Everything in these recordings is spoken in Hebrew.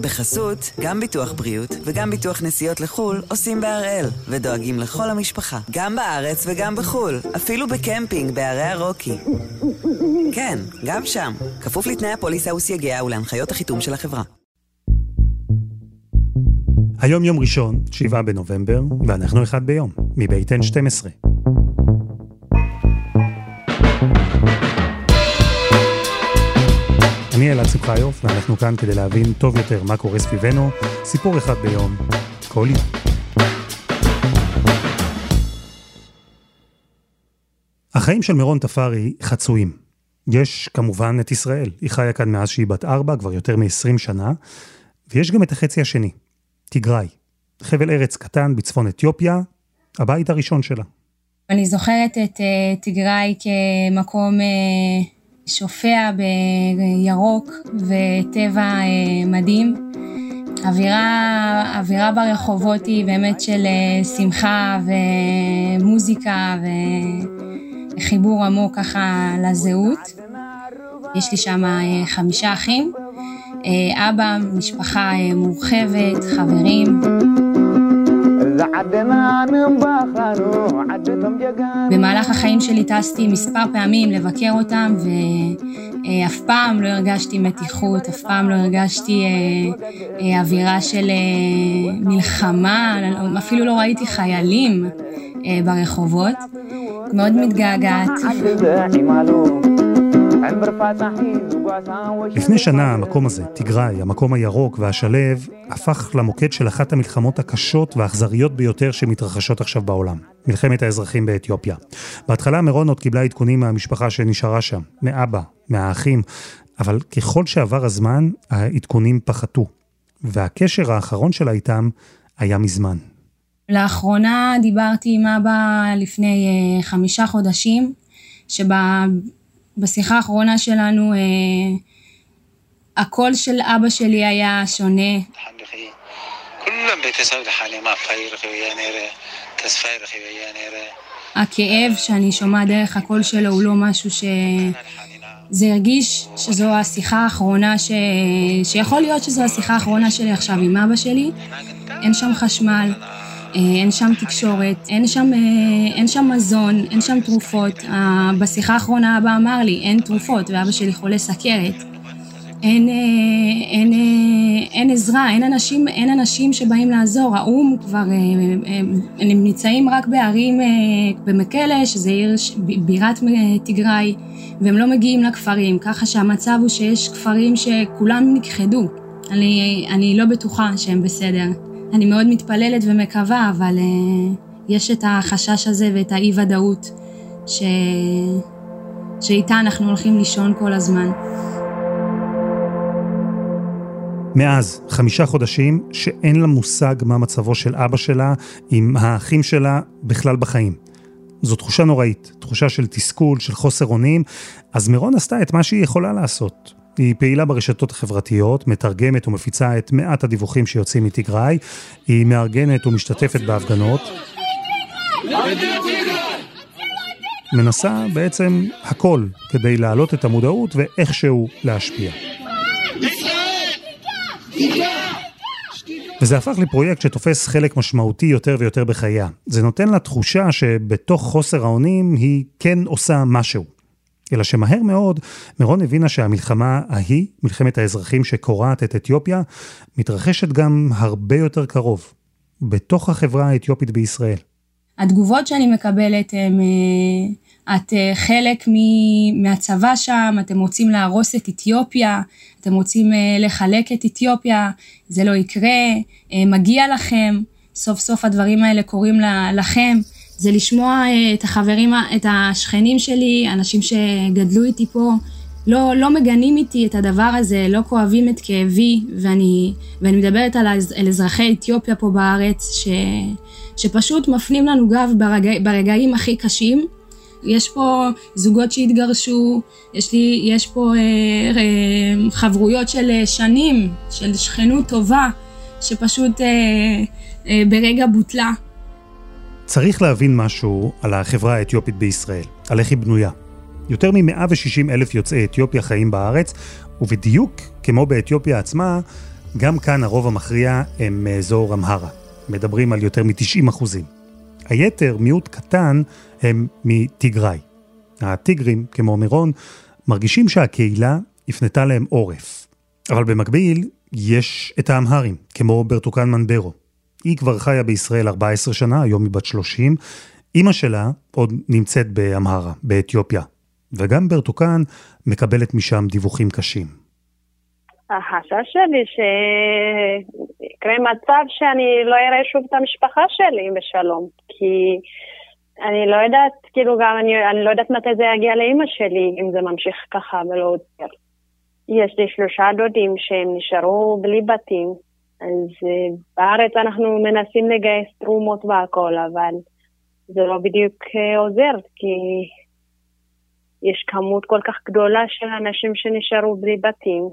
בחסות, גם ביטוח בריאות וגם ביטוח נסיעות לחו"ל עושים בהראל, ודואגים לכל המשפחה, גם בארץ וגם בחו"ל, אפילו בקמפינג בערי הרוקי. כן, גם שם, כפוף לתנאי הפוליסה וסייגיה ולהנחיות החיתום של החברה. היום יום ראשון, 7 בנובמבר, ואנחנו אחד ביום, מבית N12. אני אלעד שמחיוף, ואנחנו כאן כדי להבין טוב יותר מה קורה סביבנו, סיפור אחד ביום, כל יום. החיים של מירון תפארי חצויים. יש כמובן את ישראל, היא חיה כאן מאז שהיא בת ארבע, כבר יותר מ-20 שנה, ויש גם את החצי השני, תיגראי, חבל ארץ קטן בצפון אתיופיה, הבית הראשון שלה. אני זוכרת את uh, תיגראי כמקום uh, שופע בירוק וטבע uh, מדהים. אווירה, אווירה ברחובות היא באמת של uh, שמחה ומוזיקה וחיבור עמוק ככה לזהות. יש לי שם uh, חמישה אחים. אה, אבא, משפחה אה, מורחבת, חברים. במהלך החיים שלי טסתי מספר פעמים לבקר אותם ואף פעם לא הרגשתי מתיחות, אף פעם לא הרגשתי אה, אווירה של מלחמה, אפילו לא ראיתי חיילים ברחובות. מאוד מתגעגעת. לפני שנה המקום הזה, תיגראי, המקום הירוק והשלב, הפך למוקד של אחת המלחמות הקשות והאכזריות ביותר שמתרחשות עכשיו בעולם, מלחמת האזרחים באתיופיה. בהתחלה מירון עוד קיבלה עדכונים מהמשפחה שנשארה שם, מאבא, מהאחים, אבל ככל שעבר הזמן, העדכונים פחתו, והקשר האחרון שלה איתם היה מזמן. לאחרונה דיברתי עם אבא לפני uh, חמישה חודשים, שבה בשיחה האחרונה שלנו, אה, הקול של אבא שלי היה שונה. הכאב שאני שומעת דרך הקול שלו הוא לא משהו ש... זה הרגיש שזו השיחה האחרונה ש... שיכול להיות שזו השיחה האחרונה שלי עכשיו עם אבא שלי. אין שם חשמל, אין שם תקשורת, אין שם, אה, אין שם מזון, אין שם תרופות. בשיחה האחרונה אבא אמר לי, אין תרופות, ואבא שלי חולה סכרת. אין, אה, אין, אין עזרה, אין אנשים, אין אנשים שבאים לעזור. האו"ם כבר, הם נמצאים רק בערים, במקלה, שזה עיר בירת תיגראי, והם לא מגיעים לכפרים, ככה שהמצב הוא שיש כפרים שכולם נכחדו. אני, אני לא בטוחה שהם בסדר. אני מאוד מתפללת ומקווה, אבל uh, יש את החשש הזה ואת האי-ודאות ש... שאיתה אנחנו הולכים לישון כל הזמן. מאז חמישה חודשים שאין לה מושג מה מצבו של אבא שלה עם האחים שלה בכלל בחיים. זו תחושה נוראית, תחושה של תסכול, של חוסר אונים, אז מירון עשתה את מה שהיא יכולה לעשות. היא פעילה ברשתות החברתיות, מתרגמת ומפיצה את מעט הדיווחים שיוצאים מתיגראי, היא מארגנת ומשתתפת בהפגנות. מנסה בעצם הכל כדי להעלות את המודעות ואיכשהו להשפיע. וזה הפך לפרויקט שתופס חלק משמעותי יותר ויותר בחייה. זה נותן לה תחושה שבתוך חוסר האונים היא כן עושה משהו. אלא שמהר מאוד מירון הבינה שהמלחמה ההיא, מלחמת האזרחים שקורעת את אתיופיה, מתרחשת גם הרבה יותר קרוב, בתוך החברה האתיופית בישראל. התגובות שאני מקבלת הן, אה, את אה, חלק מהצבא שם, אתם רוצים להרוס את אתיופיה, אתם רוצים אה, לחלק את אתיופיה, זה לא יקרה, מגיע לכם, סוף סוף הדברים האלה קורים לכם. זה לשמוע אה, את החברים, את השכנים שלי, אנשים שגדלו איתי פה, לא, לא מגנים איתי את הדבר הזה, לא כואבים את כאבי, ואני, ואני מדברת על, על אזרחי אתיופיה פה בארץ, ש, שפשוט מפנים לנו גב ברגע, ברגעים הכי קשים. יש פה זוגות שהתגרשו, יש לי, יש פה אה, אה, חברויות של אה, שנים, של שכנות טובה, שפשוט אה, אה, ברגע בוטלה. צריך להבין משהו על החברה האתיופית בישראל, על איך היא בנויה. יותר מ-160 אלף יוצאי אתיופיה חיים בארץ, ובדיוק כמו באתיופיה עצמה, גם כאן הרוב המכריע הם מאזור אמהרה. מדברים על יותר מ-90 אחוזים. היתר, מיעוט קטן, הם מטיגריי. הטיגרים, כמו מירון, מרגישים שהקהילה הפנתה להם עורף. אבל במקביל, יש את האמהרים, כמו ברטוקן מנברו. היא כבר חיה בישראל 14 שנה, היום היא בת 30. אימא שלה עוד נמצאת באמהרה, באתיופיה. וגם ברטוקן מקבלת משם דיווחים קשים. החשש שלי שיקרה מצב שאני לא אראה שוב את המשפחה שלי בשלום, כי אני לא יודעת, כאילו גם אני, אני לא יודעת מתי זה יגיע לאימא שלי, אם זה ממשיך ככה ולא עוצר. יש לי שלושה דודים שהם נשארו בלי בתים, אז uh, בארץ אנחנו מנסים לגייס תרומות והכל, אבל זה לא בדיוק uh, עוזר, כי יש כמות כל כך גדולה של אנשים שנשארו בלי בתים.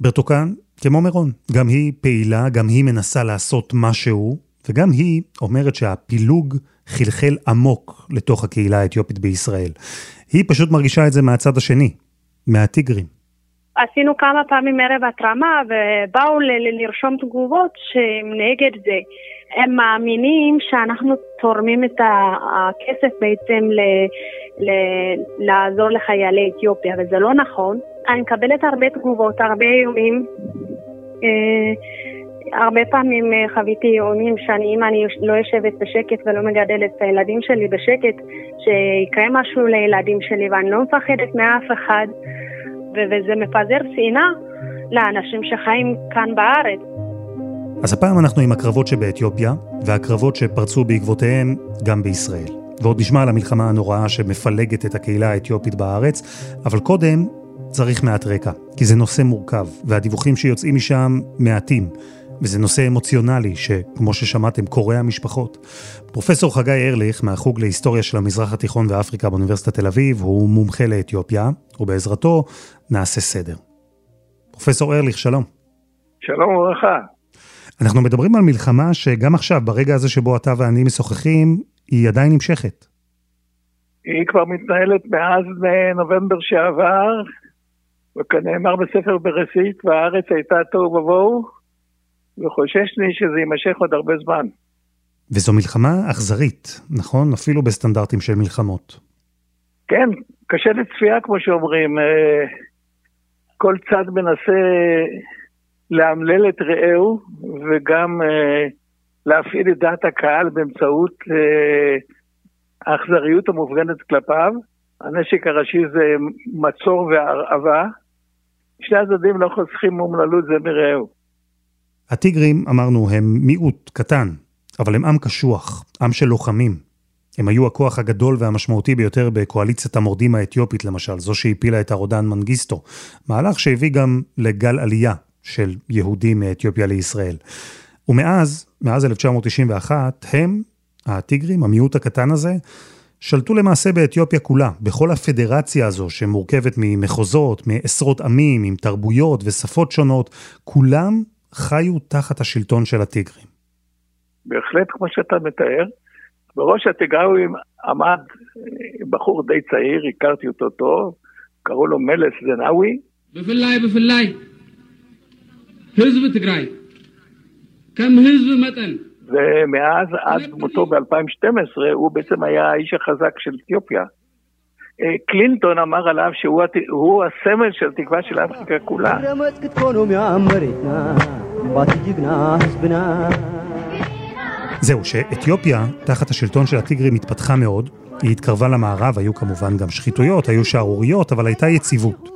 ברטוקן, כמו מירון, גם היא פעילה, גם היא מנסה לעשות משהו, וגם היא אומרת שהפילוג חלחל עמוק לתוך הקהילה האתיופית בישראל. היא פשוט מרגישה את זה מהצד השני, מהטיגרים. עשינו כמה פעמים ערב התרמה ובאו לרשום תגובות שהם נגד זה. הם מאמינים שאנחנו תורמים את הכסף בעצם ל, ל, לעזור לחיילי אתיופיה, וזה לא נכון. אני מקבלת הרבה תגובות, הרבה איומים. אה, הרבה פעמים אה, חוויתי איומים שאני, אם אני לא יושבת בשקט ולא מגדלת את הילדים שלי בשקט, שיקרה משהו לילדים שלי ואני לא מפחדת מאף אחד, וזה מפזר שנאה לאנשים שחיים כאן בארץ. אז הפעם אנחנו עם הקרבות שבאתיופיה, והקרבות שפרצו בעקבותיהם גם בישראל. ועוד נשמע על המלחמה הנוראה שמפלגת את הקהילה האתיופית בארץ, אבל קודם צריך מעט רקע, כי זה נושא מורכב, והדיווחים שיוצאים משם מעטים. וזה נושא אמוציונלי שכמו ששמעתם קורע משפחות. פרופסור חגי ארליך מהחוג להיסטוריה של המזרח התיכון ואפריקה באוניברסיטת תל אביב, הוא מומחה לאתיופיה, ובעזרתו נעשה סדר. פרופסור ארליך, שלום. שלום וברכה. אנחנו מדברים על מלחמה שגם עכשיו, ברגע הזה שבו אתה ואני משוחחים, היא עדיין נמשכת. היא כבר מתנהלת מאז נובמבר שעבר, וכנאמר בספר בראשית, והארץ הייתה תוהו ובוהו, וחוששני שזה יימשך עוד הרבה זמן. וזו מלחמה אכזרית, נכון? אפילו בסטנדרטים של מלחמות. כן, קשה לצפייה כמו שאומרים. אה, כל צד מנסה לאמלל את רעהו וגם אה, להפעיל את דעת הקהל באמצעות אה, האכזריות המופגנת כלפיו. הנשק הראשי זה מצור והרעבה. שני הצדדים לא חוסכים אומללות זה מרעהו. הטיגרים, אמרנו, הם מיעוט קטן, אבל הם עם קשוח, עם של לוחמים. הם היו הכוח הגדול והמשמעותי ביותר בקואליציית המורדים האתיופית למשל, זו שהפילה את הרודן מנגיסטו. מהלך שהביא גם לגל עלייה של יהודים מאתיופיה לישראל. ומאז, מאז 1991, הם, הטיגרים, המיעוט הקטן הזה, שלטו למעשה באתיופיה כולה, בכל הפדרציה הזו שמורכבת ממחוזות, מעשרות עמים, עם תרבויות ושפות שונות, כולם חיו תחת השלטון של הטיגרים. בהחלט, כמו שאתה מתאר. בראש הטיגרים עמד בחור די צעיר, הכרתי אותו טוב, קראו לו מלס זנאווי. בפלאי, בפלאי. היזב תגראי. כם היזב מתן. ומאז עד מותו ב-2012 הוא בעצם היה האיש החזק של אתיופיה. אה, קלינטון אמר עליו שהוא הסמל של תקווה של אפריקה כולה. זהו, שאתיופיה, תחת השלטון של הטיגרים, התפתחה מאוד. היא התקרבה למערב, היו כמובן גם שחיתויות, היו שערוריות, אבל הייתה יציבות.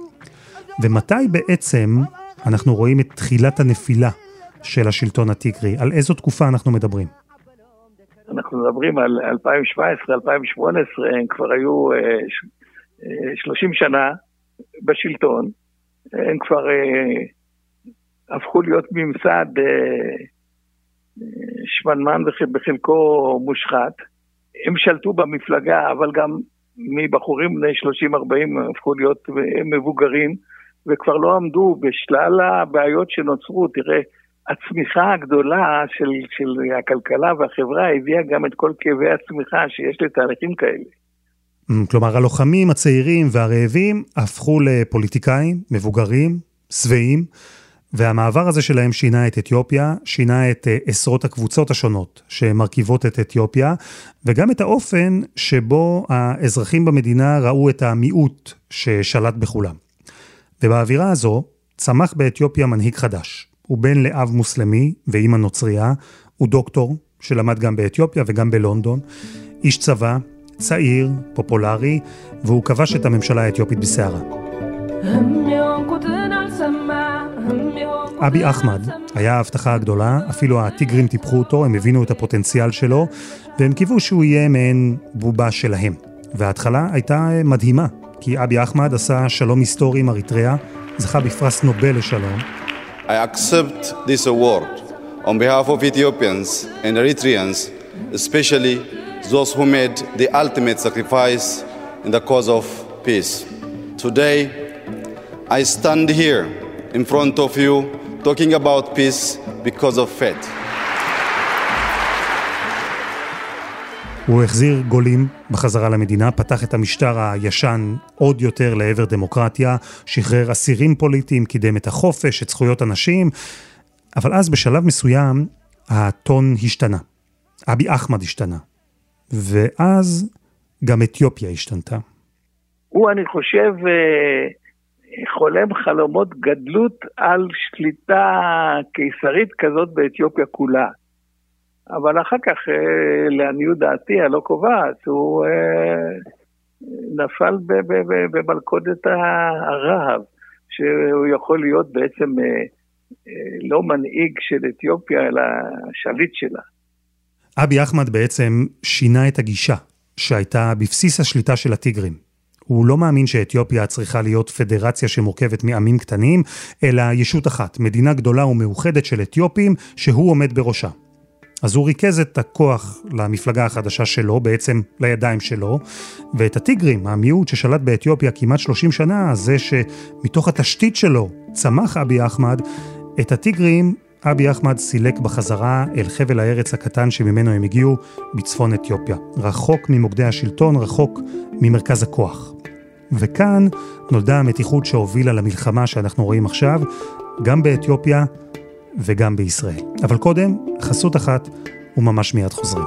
ומתי בעצם אנחנו רואים את תחילת הנפילה של השלטון הטיגרי? על איזו תקופה אנחנו מדברים? אנחנו מדברים על 2017, 2018, הם כבר היו 30 אה, שנה בשלטון, הם כבר אה, הפכו להיות ממסד אה, שמנמן בחלקו מושחת. הם שלטו במפלגה, אבל גם מבחורים בני 30-40 הפכו להיות מבוגרים, וכבר לא עמדו בשלל הבעיות שנוצרו. תראה, הצמיחה הגדולה של, של הכלכלה והחברה הביאה גם את כל כאבי הצמיחה שיש לתהליכים כאלה. כלומר, הלוחמים הצעירים והרעבים הפכו לפוליטיקאים, מבוגרים, שבעים, והמעבר הזה שלהם שינה את אתיופיה, שינה את uh, עשרות הקבוצות השונות שמרכיבות את אתיופיה, וגם את האופן שבו האזרחים במדינה ראו את המיעוט ששלט בכולם. ובאווירה הזו צמח באתיופיה מנהיג חדש. הוא בן לאב מוסלמי ואימא נוצרייה, הוא דוקטור שלמד גם באתיופיה וגם בלונדון, איש צבא, צעיר, פופולרי, והוא כבש את הממשלה האתיופית בסערה. אבי אחמד היה ההבטחה הגדולה, אפילו הטיגרים טיפחו אותו, הם הבינו את הפוטנציאל שלו, והם קיוו שהוא יהיה מעין בובה שלהם. וההתחלה הייתה מדהימה, כי אבי אחמד עשה שלום היסטורי עם אריתריאה, זכה בפרס נובל לשלום. I accept this award on behalf of Ethiopians and Eritreans, especially those who made the ultimate sacrifice in the cause of peace. Today, I stand here in front of you talking about peace because of faith. הוא החזיר גולים בחזרה למדינה, פתח את המשטר הישן עוד יותר לעבר דמוקרטיה, שחרר אסירים פוליטיים, קידם את החופש, את זכויות הנשים, אבל אז בשלב מסוים הטון השתנה. אבי אחמד השתנה. ואז גם אתיופיה השתנתה. הוא, אני חושב, אה, חולם חלומות גדלות על שליטה קיסרית כזאת באתיופיה כולה. אבל אחר כך, אה, לעניות דעתי הלא קובעת, הוא אה, נפל במלכודת הרהב, שהוא יכול להיות בעצם לא מנהיג של אתיופיה, אלא שליט שלה. אבי אחמד בעצם שינה את הגישה שהייתה בבסיס השליטה של הטיגרים. הוא לא מאמין שאתיופיה צריכה להיות פדרציה שמורכבת מעמים קטנים, אלא ישות אחת, מדינה גדולה ומאוחדת של אתיופים שהוא עומד בראשה. אז הוא ריכז את הכוח למפלגה החדשה שלו, בעצם לידיים שלו, ואת הטיגרים, המיעוט ששלט באתיופיה כמעט 30 שנה, זה שמתוך התשתית שלו צמח אבי אחמד, את הטיגרים אבי אחמד סילק בחזרה אל חבל הארץ הקטן שממנו הם הגיעו, בצפון אתיופיה. רחוק ממוקדי השלטון, רחוק ממרכז הכוח. וכאן נולדה המתיחות שהובילה למלחמה שאנחנו רואים עכשיו, גם באתיופיה וגם בישראל. אבל קודם, חסות אחת, וממש מיד חוזרים.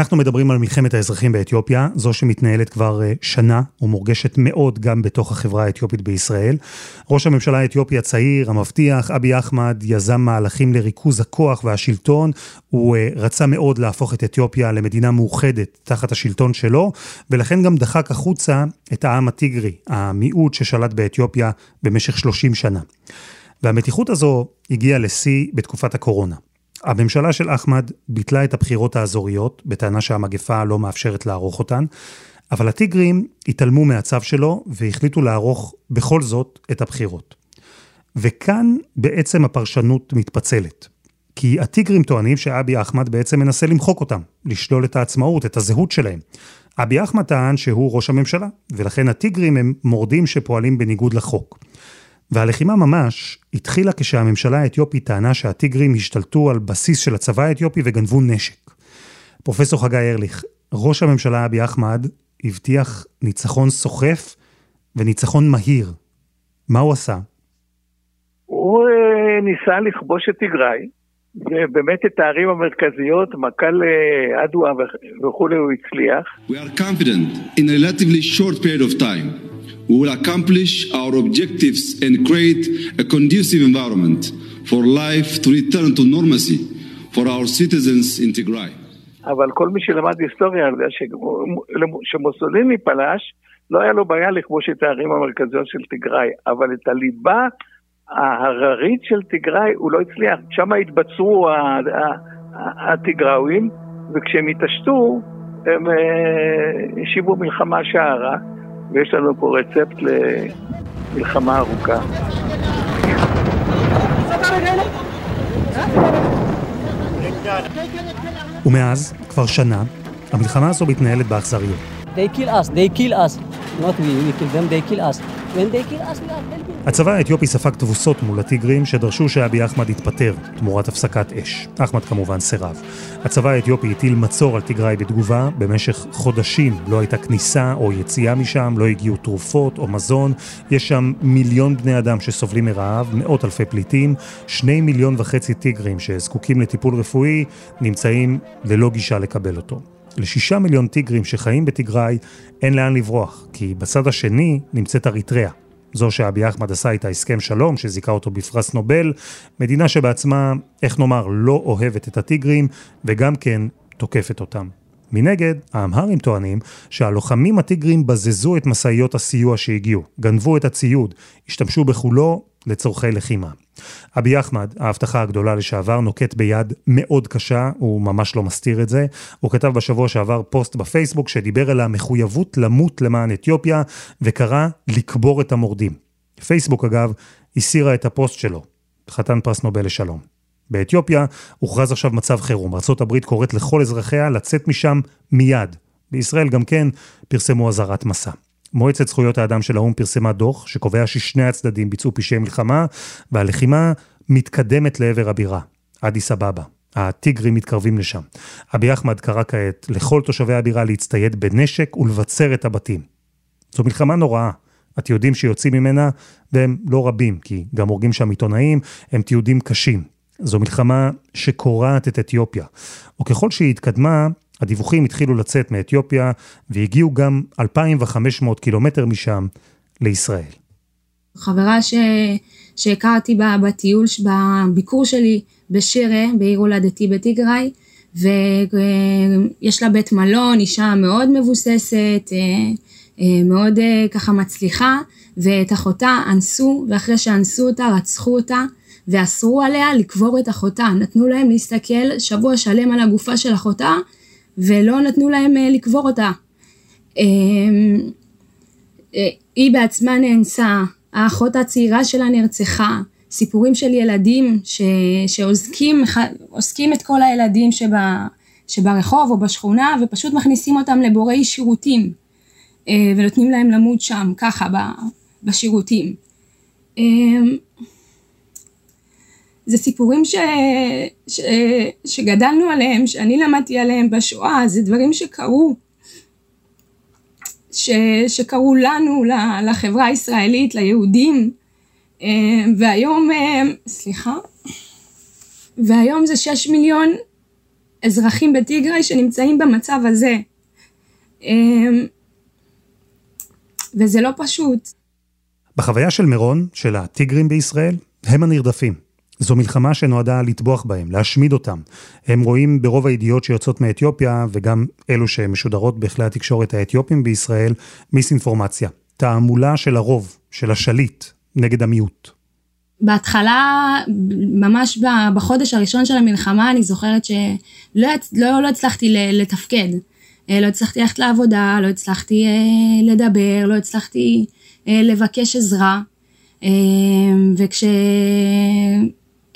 אנחנו מדברים על מלחמת האזרחים באתיופיה, זו שמתנהלת כבר אה, שנה ומורגשת מאוד גם בתוך החברה האתיופית בישראל. ראש הממשלה האתיופי הצעיר, המבטיח, אבי אחמד, יזם מהלכים לריכוז הכוח והשלטון. הוא אה, רצה מאוד להפוך את אתיופיה למדינה מאוחדת תחת השלטון שלו, ולכן גם דחק החוצה את העם הטיגרי, המיעוט ששלט באתיופיה במשך 30 שנה. והמתיחות הזו הגיעה לשיא בתקופת הקורונה. הממשלה של אחמד ביטלה את הבחירות האזוריות, בטענה שהמגפה לא מאפשרת לערוך אותן, אבל הטיגרים התעלמו מהצו שלו והחליטו לערוך בכל זאת את הבחירות. וכאן בעצם הפרשנות מתפצלת. כי הטיגרים טוענים שאבי אחמד בעצם מנסה למחוק אותם, לשלול את העצמאות, את הזהות שלהם. אבי אחמד טען שהוא ראש הממשלה, ולכן הטיגרים הם מורדים שפועלים בניגוד לחוק. והלחימה ממש התחילה כשהממשלה האתיופית טענה שהטיגרים השתלטו על בסיס של הצבא האתיופי וגנבו נשק. פרופסור חגי ארליך, ראש הממשלה אבי אחמד הבטיח ניצחון סוחף וניצחון מהיר. מה הוא עשה? הוא אה, ניסה לכבוש את תיגראי, ובאמת את הערים המרכזיות, מקל אדווה וכולי הוא הצליח. We are confident in a relatively short period of time we will accomplish our objectives and create a conducive environment for life to return to normalcy for our citizens in Tigray. אבל כל מי שלמד היסטוריה יודע שמוסוליני פלש, לא היה לו בעיה לכבוש את הערים המרכזיות של תיגראי, אבל את הליבה ההררית של תיגראי הוא לא הצליח. שם התבצרו התיגראויים, וכשהם התעשתו, הם השיבו מלחמה שערה. ויש לנו פה רצפט למלחמה ארוכה. ומאז, כבר שנה, המלחמה הזו מתנהלת באכזריות. They kill us, they kill us. Not we, we kill them, they kill us. הצבא האתיופי ספג תבוסות מול הטיגרים שדרשו שאבי אחמד יתפטר תמורת הפסקת אש. אחמד כמובן סירב. הצבא האתיופי הטיל מצור על תיגראי בתגובה, במשך חודשים לא הייתה כניסה או יציאה משם, לא הגיעו תרופות או מזון, יש שם מיליון בני אדם שסובלים מרעב, מאות אלפי פליטים, שני מיליון וחצי טיגרים שזקוקים לטיפול רפואי נמצאים ללא גישה לקבל אותו. לשישה מיליון טיגרים שחיים בתיגראי אין לאן לברוח, כי בצד השני נמצאת אריתריאה. זו שאבי אחמד עשה איתה הסכם שלום, שזיכה אותו בפרס נובל, מדינה שבעצמה, איך נאמר, לא אוהבת את הטיגרים, וגם כן תוקפת אותם. מנגד, האמהרים טוענים שהלוחמים הטיגרים בזזו את משאיות הסיוע שהגיעו, גנבו את הציוד, השתמשו בכולו לצורכי לחימה. אבי אחמד, ההבטחה הגדולה לשעבר, נוקט ביד מאוד קשה, הוא ממש לא מסתיר את זה. הוא כתב בשבוע שעבר פוסט בפייסבוק שדיבר על המחויבות למות למען אתיופיה, וקרא לקבור את המורדים. פייסבוק אגב, הסירה את הפוסט שלו, חתן פרס נובל לשלום. באתיופיה הוכרז עכשיו מצב חירום. ארה"ב קוראת לכל אזרחיה לצאת משם מיד. בישראל גם כן פרסמו אזהרת מסע. מועצת זכויות האדם של האו"ם פרסמה דוח שקובע ששני הצדדים ביצעו פשעי מלחמה, והלחימה מתקדמת לעבר הבירה, אדיס אבבה. הטיגרים מתקרבים לשם. אבי אחמד קרא כעת לכל תושבי הבירה להצטייד בנשק ולבצר את הבתים. זו מלחמה נוראה. התיעודים שיוצאים ממנה, והם לא רבים, כי גם הורגים שם עיתונאים, הם תיעודים קשים. זו מלחמה שקורעת את אתיופיה. וככל שהיא התקדמה, הדיווחים התחילו לצאת מאתיופיה, והגיעו גם 2,500 קילומטר משם לישראל. חברה ש... שהכרתי בה בטיול, בביקור שלי בשירה, בעיר הולדתי בטיגריי, ויש לה בית מלון, אישה מאוד מבוססת, אה, אה, מאוד אה, ככה מצליחה, ואת אחותה אנסו, ואחרי שאנסו אותה רצחו אותה, ואסרו עליה לקבור את אחותה. נתנו להם להסתכל שבוע שלם על הגופה של אחותה, ולא נתנו להם אה, לקבור אותה. אמ, אה, היא בעצמה נאנסה, האחות הצעירה שלה נרצחה, סיפורים של ילדים ש, שעוסקים את כל הילדים שבה, שברחוב או בשכונה ופשוט מכניסים אותם לבורי שירותים אה, ונותנים להם למות שם ככה בשירותים. זה סיפורים ש, ש, שגדלנו עליהם, שאני למדתי עליהם בשואה, זה דברים שקרו, ש, שקרו לנו, לחברה הישראלית, ליהודים, אה, והיום, אה, סליחה, והיום זה שש מיליון אזרחים בטיגריי שנמצאים במצב הזה. אה, וזה לא פשוט. בחוויה של מירון, של הטיגרים בישראל, הם הנרדפים. זו מלחמה שנועדה לטבוח בהם, להשמיד אותם. הם רואים ברוב הידיעות שיוצאות מאתיופיה, וגם אלו שמשודרות בכלי התקשורת האתיופיים בישראל, מיסאינפורמציה. תעמולה של הרוב, של השליט, נגד המיעוט. בהתחלה, ממש בחודש הראשון של המלחמה, אני זוכרת שלא לא, לא הצלחתי לתפקד. אה, לא הצלחתי ללכת לעבודה, לא הצלחתי אה, לדבר, לא הצלחתי אה, לבקש עזרה. וכש...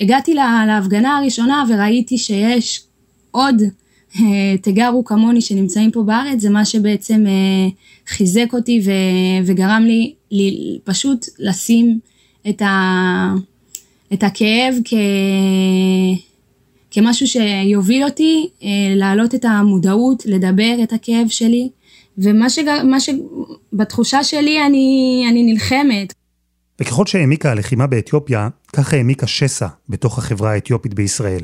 הגעתי לה, להפגנה הראשונה וראיתי שיש עוד אה, תגרו כמוני שנמצאים פה בארץ, זה מה שבעצם אה, חיזק אותי ו, וגרם לי, לי פשוט לשים את, ה, את הכאב כ, כמשהו שיוביל אותי אה, להעלות את המודעות, לדבר את הכאב שלי, ומה שבתחושה שלי אני, אני נלחמת. וככל שהעמיקה הלחימה באתיופיה, ככה העמיקה שסע בתוך החברה האתיופית בישראל.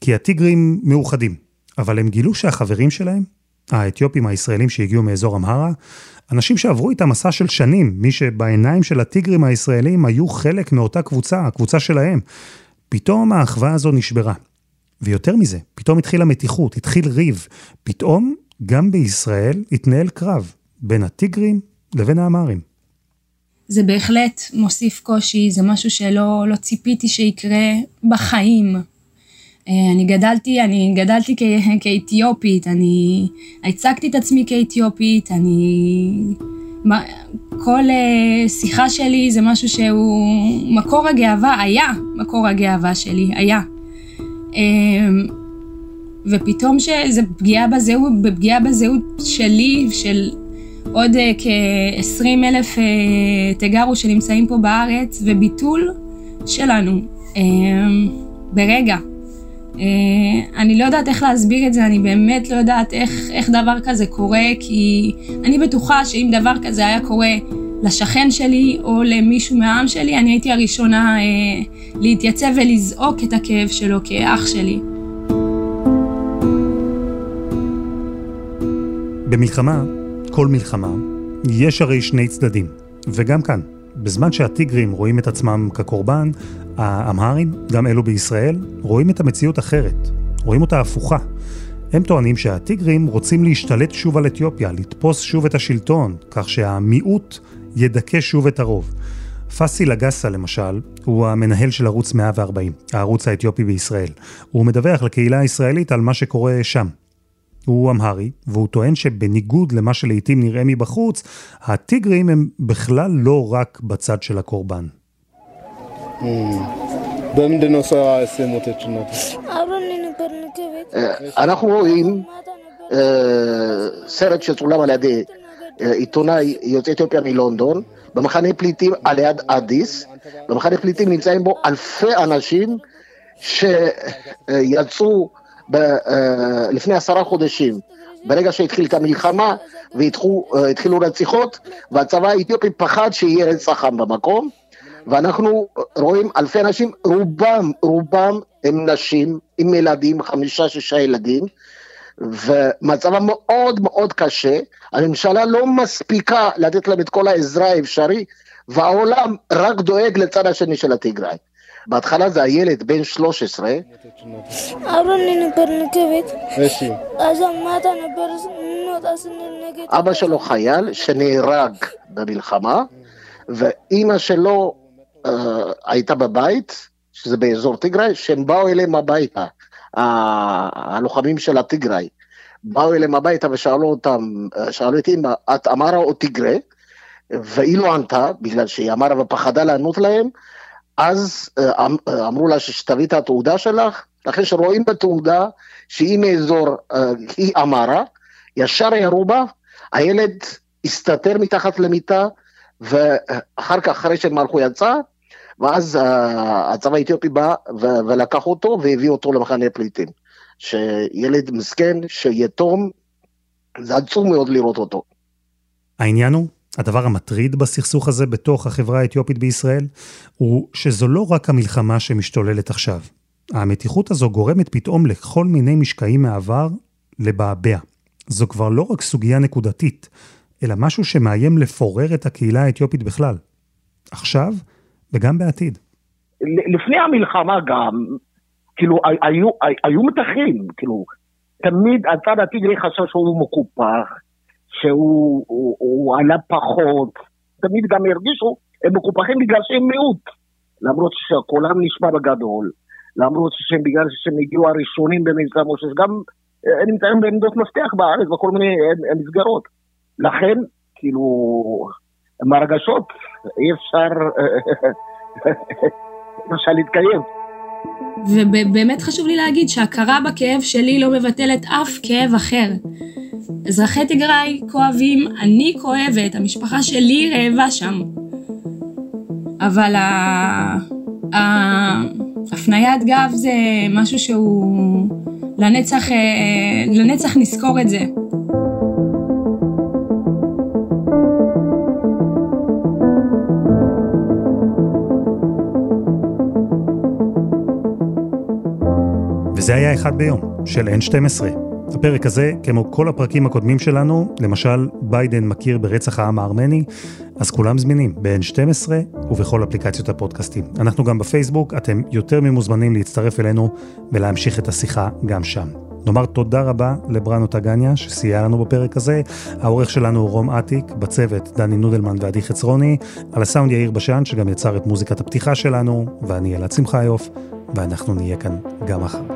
כי הטיגרים מאוחדים, אבל הם גילו שהחברים שלהם, האתיופים הישראלים שהגיעו מאזור אמהרה, אנשים שעברו איתם מסע של שנים, מי שבעיניים של הטיגרים הישראלים היו חלק מאותה קבוצה, הקבוצה שלהם. פתאום האחווה הזו נשברה. ויותר מזה, פתאום התחילה מתיחות, התחיל ריב. פתאום, גם בישראל התנהל קרב בין הטיגרים לבין האמרים. זה בהחלט מוסיף קושי, זה משהו שלא לא ציפיתי שיקרה בחיים. אה, אני גדלתי, אני גדלתי כ- כאתיופית, אני הצגתי את עצמי כאתיופית, אני... כל uh, שיחה שלי זה משהו שהוא מקור הגאווה, היה מקור הגאווה שלי, היה. Um, ופתאום שזה פגיעה בזהות, בפגיעה בזהות שלי, של עוד uh, כ-20 אלף uh, תגרו שנמצאים פה בארץ, וביטול שלנו uh, ברגע. אני לא יודעת איך להסביר את זה, אני באמת לא יודעת איך, איך דבר כזה קורה, כי אני בטוחה שאם דבר כזה היה קורה לשכן שלי או למישהו מהעם שלי, אני הייתי הראשונה אה, להתייצב ולזעוק את הכאב שלו כאח שלי. במלחמה, כל מלחמה, יש הרי שני צדדים. וגם כאן, בזמן שהטיגרים רואים את עצמם כקורבן, האמהרים, גם אלו בישראל, רואים את המציאות אחרת. רואים אותה הפוכה. הם טוענים שהטיגרים רוצים להשתלט שוב על אתיופיה, לתפוס שוב את השלטון, כך שהמיעוט ידכא שוב את הרוב. פאסי לגסה למשל, הוא המנהל של ערוץ 140, הערוץ האתיופי בישראל. הוא מדווח לקהילה הישראלית על מה שקורה שם. הוא אמהרי, והוא טוען שבניגוד למה שלעיתים נראה מבחוץ, הטיגרים הם בכלל לא רק בצד של הקורבן. אנחנו רואים סרט שצולם על ידי עיתונאי יוצא אתיופיה מלונדון, במחנה פליטים על יד אדיס, במחנה פליטים נמצאים בו אלפי אנשים שיצאו ב, אה, לפני עשרה חודשים, ברגע שהתחיל את המלחמה והתחילו רציחות, והצבא האתיופי פחד שיהיה רצח עם במקום, ואנחנו רואים אלפי אנשים, רובם, רובם הם נשים עם ילדים, חמישה, שישה ילדים, ומצבם מאוד מאוד קשה, הממשלה לא מספיקה לתת להם את כל העזרה האפשרי, והעולם רק דואג לצד השני של התיגראי. בהתחלה זה הילד בן 13. אבא שלו חייל שנהרג במלחמה, ואימא שלו uh, הייתה בבית, שזה באזור תיגראי, שהם באו אליהם הביתה. הלוחמים של התיגראי. באו אליהם הביתה ושאלו אותם, שאלו את אמא, את אמרה או תיגרה? והיא לא ענתה, בגלל שהיא אמרה ופחדה לענות להם, אז אה, אמ, אמרו לה שתביא את התעודה שלך, אחרי שרואים בתעודה שהיא מאזור, אה, היא אמרה, ישר ירו בה, הילד הסתתר מתחת למיטה, ואחר כך, אחרי שהם הלכו יצא, ואז אה, הצבא האתיופי בא ולקח אותו והביא אותו למחנה פליטים. שילד מסכן, שיתום, זה עצוב מאוד לראות אותו. העניין הוא, הדבר המטריד בסכסוך הזה בתוך החברה האתיופית בישראל, הוא שזו לא רק המלחמה שמשתוללת עכשיו. המתיחות הזו גורמת פתאום לכל מיני משקעים מהעבר לבעבע. זו כבר לא רק סוגיה נקודתית, אלא משהו שמאיים לפורר את הקהילה האתיופית בכלל. עכשיו, וגם בעתיד. לפני המלחמה גם, כאילו, היו, היו מתחים, כאילו, תמיד הצד הטיגרי חשב שהוא מקופח, שהוא הוא, הוא עלה פחות, תמיד גם הרגישו, הם מקופחים בגלל שהם מיעוט, למרות שקולם נשמע בגדול, למרות שהם בגלל שהם הגיעו הראשונים במבצע משה, גם אה, נמצאים בעמדות מפתח בארץ, בכל מיני אה, מסגרות. לכן, כאילו, עם הרגשות, אי אפשר, למשל, להתקיים. ובאמת חשוב לי להגיד שהכרה בכאב שלי לא מבטלת אף כאב אחר. אזרחי תיגראי כואבים, אני כואבת, המשפחה שלי רעבה שם. אבל ההפניית גב זה משהו שהוא לנצח, אה, לנצח נזכור את זה. וזה היה אחד ביום, של N12. הפרק הזה, כמו כל הפרקים הקודמים שלנו, למשל, ביידן מכיר ברצח העם הארמני, אז כולם זמינים ב-N12 ובכל אפליקציות הפודקאסטים. אנחנו גם בפייסבוק, אתם יותר ממוזמנים להצטרף אלינו ולהמשיך את השיחה גם שם. נאמר תודה רבה לבראנו טגניה שסייע לנו בפרק הזה. העורך שלנו הוא רום אטיק, בצוות דני נודלמן ועדי חצרוני, על הסאונד יאיר בשן שגם יצר את מוזיקת הפתיחה שלנו, ואני אלעד שמחיוף, ואנחנו נהיה כאן גם מחר.